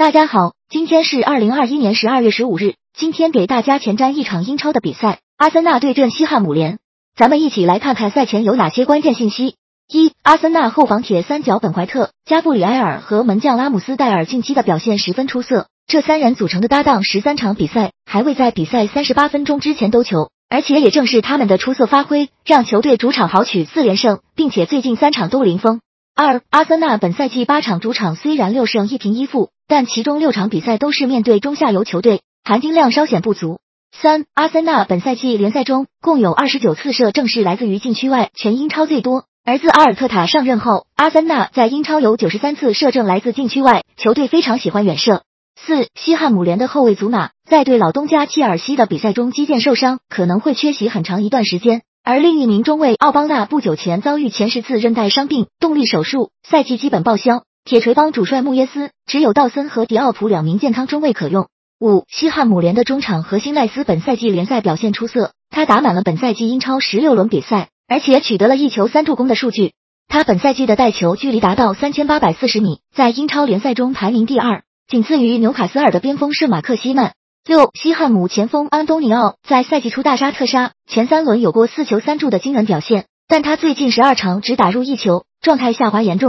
大家好，今天是二零二一年十二月十五日。今天给大家前瞻一场英超的比赛，阿森纳对阵西汉姆联。咱们一起来看看赛前有哪些关键信息。一、阿森纳后防铁三角本怀特、加布里埃尔和门将拉姆斯戴尔近期的表现十分出色，这三人组成的搭档十三场比赛还未在比赛三十八分钟之前兜球，而且也正是他们的出色发挥，让球队主场豪取四连胜，并且最近三场都零封。二、阿森纳本赛季八场主场虽然六胜一平一负。但其中六场比赛都是面对中下游球队，含金量稍显不足。三，阿森纳本赛季联赛中共有二十九次射正是来自于禁区外，全英超最多。而自阿尔特塔上任后，阿森纳在英超有九十三次射正来自禁区外，球队非常喜欢远射。四，西汉姆联的后卫祖马在对老东家切尔西的比赛中肌腱受伤，可能会缺席很长一段时间。而另一名中卫奥邦纳不久前遭遇前十字韧带伤病，动力手术，赛季基本报销。铁锤帮主帅穆耶斯只有道森和迪奥普两名健康中卫可用。五，西汉姆联的中场核心赖斯本赛季联赛表现出色，他打满了本赛季英超十六轮比赛，而且取得了一球三助攻的数据。他本赛季的带球距离达到三千八百四十米，在英超联赛中排名第二，仅次于纽卡斯尔的边锋圣马克西曼。六，西汉姆前锋安东尼奥在赛季初大杀特杀，前三轮有过四球三助的惊人表现，但他最近十二场只打入一球，状态下滑严重。